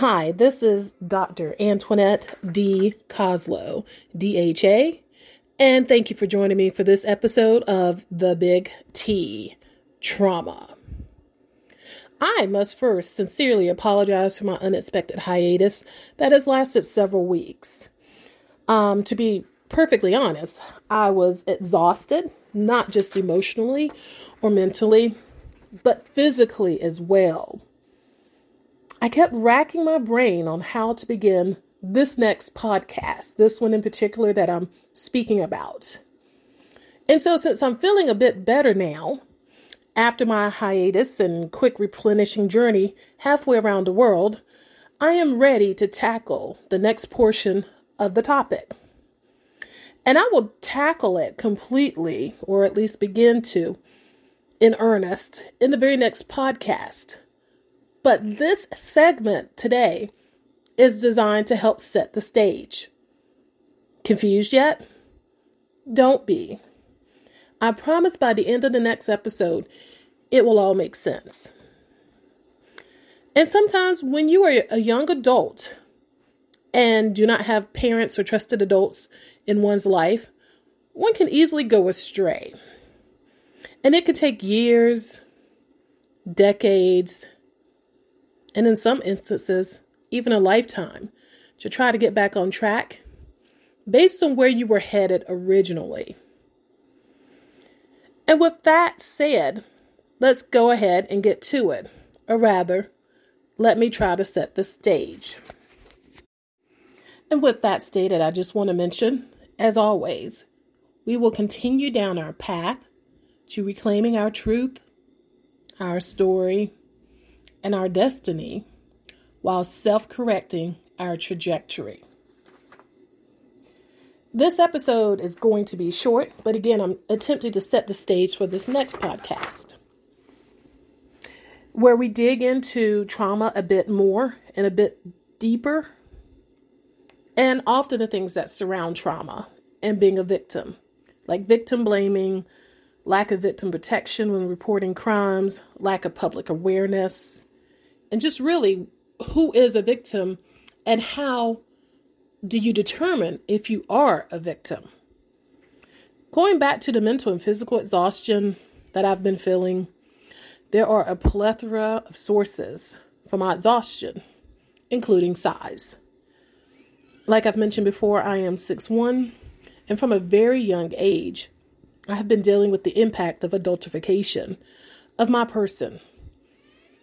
Hi, this is Dr. Antwannette D. Kozlow, DHA, and thank you for joining me for this episode of The Big T Trauma. I must first sincerely apologize for my unexpected hiatus that has lasted several weeks. Um, to be perfectly honest, I was exhausted, not just emotionally or mentally, but physically as well. I kept racking my brain on how to begin this next podcast, this one in particular that I'm speaking about. And so, since I'm feeling a bit better now, after my hiatus and quick replenishing journey halfway around the world, I am ready to tackle the next portion of the topic. And I will tackle it completely, or at least begin to, in earnest, in the very next podcast. But this segment today is designed to help set the stage. Confused yet? Don't be. I promise by the end of the next episode, it will all make sense. And sometimes when you are a young adult and do not have parents or trusted adults in one's life, one can easily go astray. And it could take years, decades, and in some instances, even a lifetime, to try to get back on track based on where you were headed originally. And with that said, let's go ahead and get to it. Or rather, let me try to set the stage. And with that stated, I just want to mention, as always, we will continue down our path to reclaiming our truth, our story, and our destiny while self correcting our trajectory. This episode is going to be short, but again, I'm attempting to set the stage for this next podcast where we dig into trauma a bit more and a bit deeper, and often the things that surround trauma and being a victim, like victim blaming, lack of victim protection when reporting crimes, lack of public awareness, and just really who is a victim and how do you determine if you are a victim? Going back to the mental and physical exhaustion that I've been feeling, there are a plethora of sources for my exhaustion, including size. Like I've mentioned before, I am 6'1, and from a very young age, I have been dealing with the impact of adultification of my person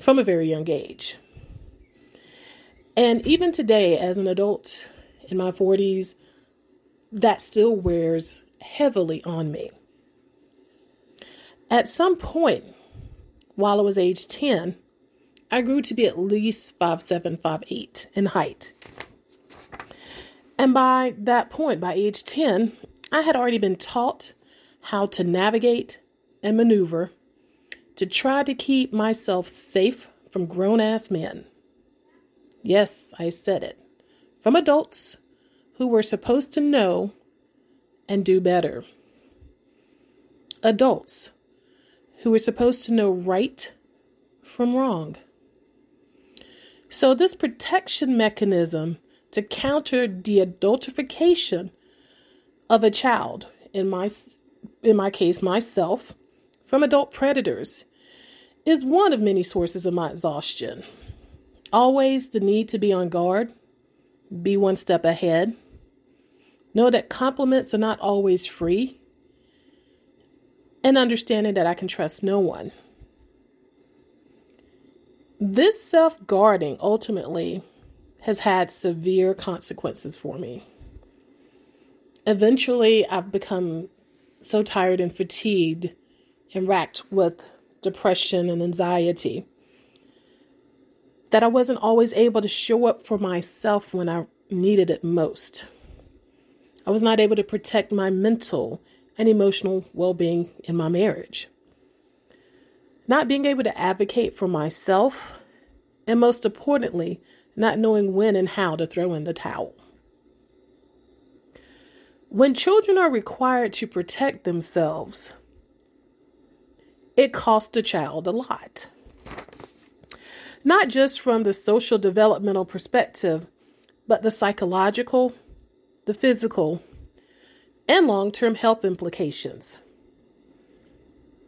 from a very young age. And even today, as an adult in my 40s, that still wears heavily on me. At some point, while I was age 10, I grew to be at least 5'7, 5'8 in height. And by that point, by age 10, I had already been taught how to navigate and maneuver to try to keep myself safe from grown ass men. Yes, I said it. From adults who were supposed to know and do better. Adults who were supposed to know right from wrong. So, this protection mechanism to counter the adultification of a child, in my, in my case, myself, from adult predators is one of many sources of my exhaustion. Always the need to be on guard, be one step ahead. Know that compliments are not always free, and understanding that I can trust no one. This self guarding ultimately has had severe consequences for me. Eventually, I've become so tired and fatigued and racked with depression and anxiety that I wasn't always able to show up for myself when I needed it most. I was not able to protect my mental and emotional well being in my marriage. Not being able to advocate for myself, and most importantly, not knowing when and how to throw in the towel. When children are required to protect themselves, it costs the child a lot. not just from the social developmental perspective, but the psychological, the physical, and long term health implications.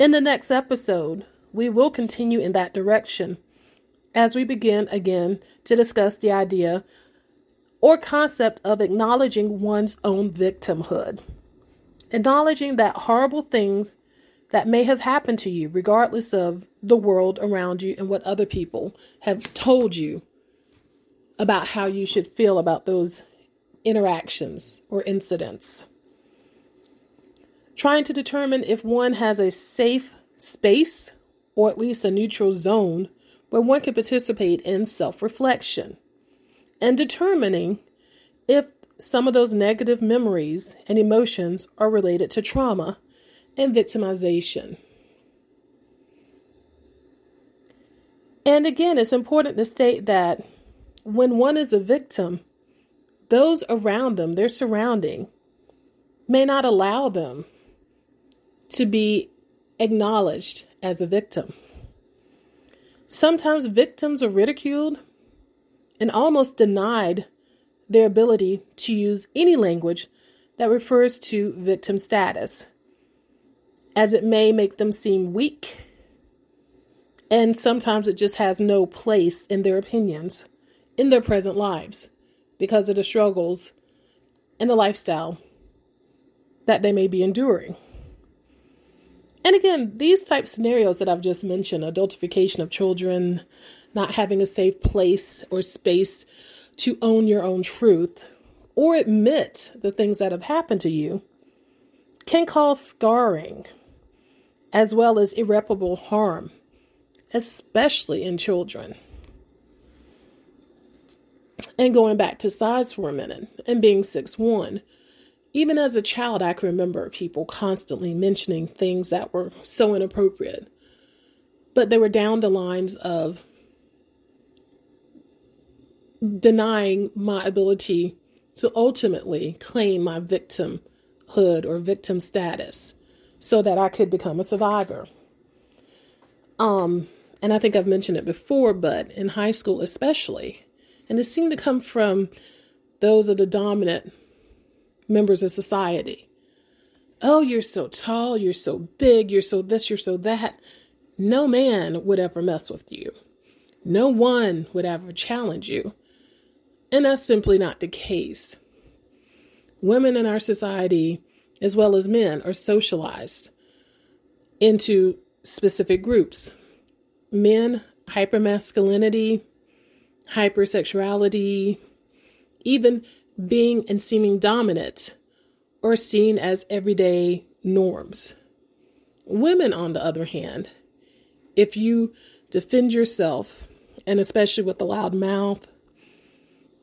In the next episode, we will continue in that direction as we begin again to discuss the idea or concept of acknowledging one's own victimhood. Acknowledging that horrible things that may have happened to you, regardless of the world around you and what other people have told you about how you should feel about those interactions or incidents. Trying to determine if one has a safe space or at least a neutral zone where one can participate in self reflection and determining if some of those negative memories and emotions are related to trauma and victimization. And again, it's important to state that when one is a victim, those around them, their surrounding, may not allow them to be acknowledged as a victim. Sometimes victims are ridiculed and almost denied their ability to use any language that refers to victim status, as it may make them seem weak, and sometimes it just has no place in their opinions in their present lives because of the struggles and the lifestyle that they may be enduring. And again, these type scenarios that I've just mentioned, adultification of children, not having a safe place or space to own your own truth or admit the things that have happened to you, can cause scarring as well as irreparable harm, especially in children. And going back to size for a minute and being six one even as a child, I can remember people constantly mentioning things that were so inappropriate. But they were down the lines of denying my ability to ultimately claim my victimhood or victim status so that I could become a survivor. Um, and I think I've mentioned it before, but in high school especially, and it seemed to come from those of the dominant members of society. Oh, you're so tall, you're so big, you're so this, you're so that. No man would ever mess with you. No one would ever challenge you. And that's simply not the case. Women in our society, as well as men, are socialized into specific groups. Men, hypermasculinity, hypersexuality, even being and seeming dominant are seen as everyday norms. Women, on the other hand, if you defend yourself, and especially with a loud mouth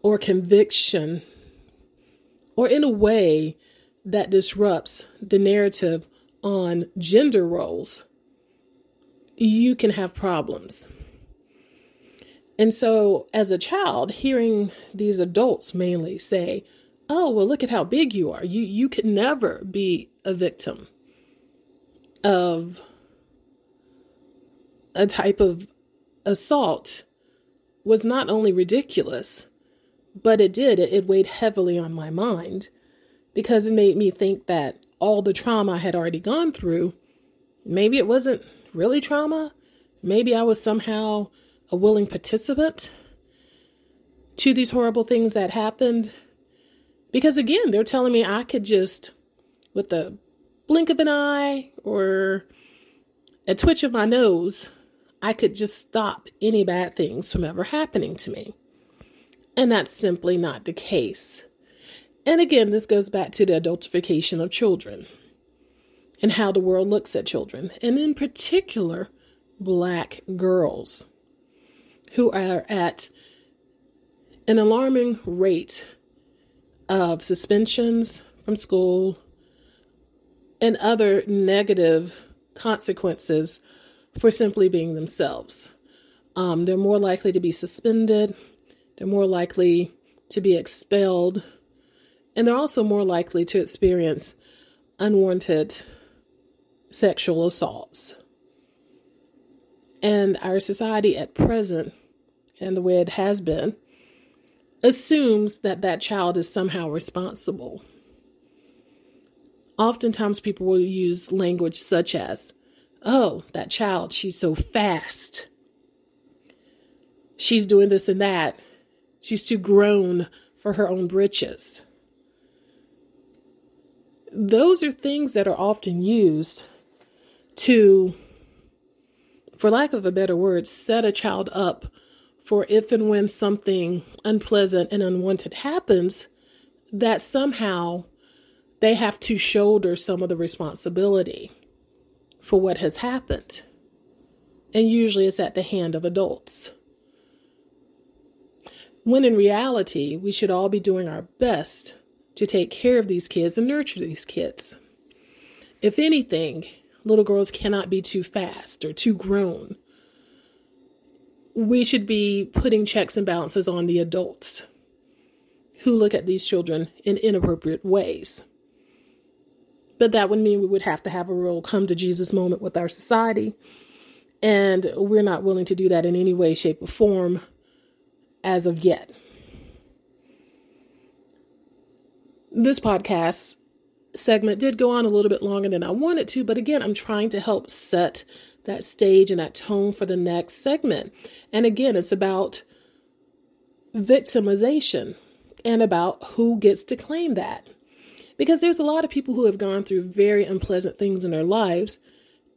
or conviction, or in a way that disrupts the narrative on gender roles, you can have problems. And so, as a child, hearing these adults mainly say, "Oh, well, look at how big you are. You you could never be a victim of a type of assault," was not only ridiculous, but it did it, it weighed heavily on my mind because it made me think that all the trauma I had already gone through, maybe it wasn't really trauma. Maybe I was somehow a willing participant to these horrible things that happened. Because again, they're telling me I could just, with the blink of an eye or a twitch of my nose, I could just stop any bad things from ever happening to me. And that's simply not the case. And again, this goes back to the adultification of children and how the world looks at children, and in particular, black girls who are at an alarming rate of suspensions from school and other negative consequences for simply being themselves. Um, they're more likely to be suspended, they're more likely to be expelled, and they're also more likely to experience unwanted sexual assaults. And our society at present and the way it has been, assumes that that child is somehow responsible. Oftentimes, people will use language such as, Oh, that child, she's so fast. She's doing this and that. She's too grown for her own britches. Those are things that are often used to, for lack of a better word, set a child up for if and when something unpleasant and unwanted happens, that somehow they have to shoulder some of the responsibility for what has happened. And usually it's at the hand of adults. When in reality, we should all be doing our best to take care of these kids and nurture these kids. If anything, little girls cannot be too fast or too grown. We should be putting checks and balances on the adults who look at these children in inappropriate ways. But that would mean we would have to have a real come to Jesus moment with our society. And we're not willing to do that in any way, shape, or form as of yet. This podcast segment did go on a little bit longer than I wanted to, but again, I'm trying to help set that stage and that tone for the next segment. And again, it's about victimization and about who gets to claim that. Because there's a lot of people who have gone through very unpleasant things in their lives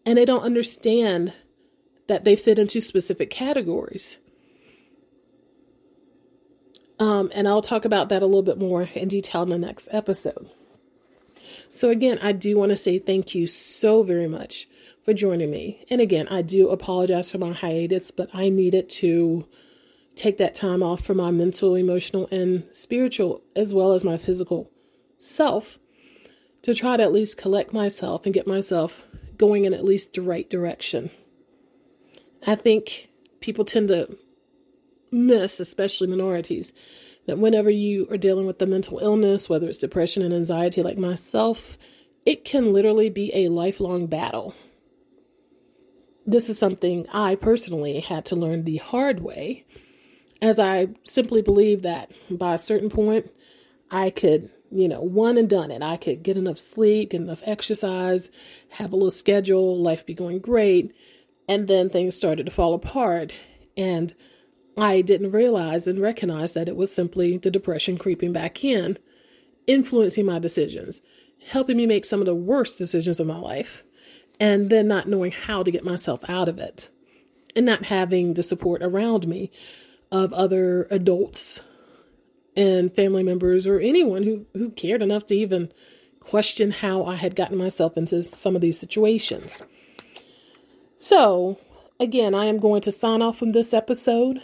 and they don't understand that they fit into specific categories. Um, and I'll talk about that a little bit more in detail in the next episode. So, again, I do want to say thank you so very much for joining me. And again, I do apologize for my hiatus, but I needed to take that time off for my mental, emotional, and spiritual, as well as my physical self to try to at least collect myself and get myself going in at least the right direction. I think people tend to miss, especially minorities, that whenever you are dealing with the mental illness, whether it's depression and anxiety like myself, it can literally be a lifelong battle. This is something I personally had to learn the hard way, as I simply believe that by a certain point, I could you know, one and done it. I could get enough sleep, get enough exercise, have a little schedule, life be going great. And then things started to fall apart. And I didn't realize and recognize that it was simply the depression creeping back in, influencing my decisions, helping me make some of the worst decisions of my life, and then not knowing how to get myself out of it, and not having the support around me of other adults and family members or anyone who, who cared enough to even question how I had gotten myself into some of these situations. So, again, I am going to sign off from this episode.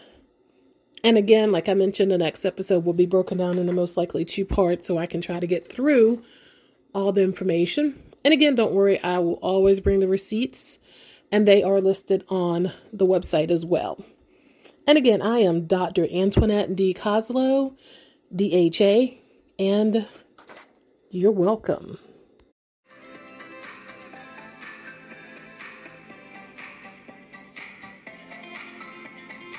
And again, like I mentioned, the next episode will be broken down into most likely two parts so I can try to get through all the information. And again, don't worry, I will always bring the receipts, and they are listed on the website as well. And again, I am Dr. Antwannette D. Kozlow. DHA, and you're welcome.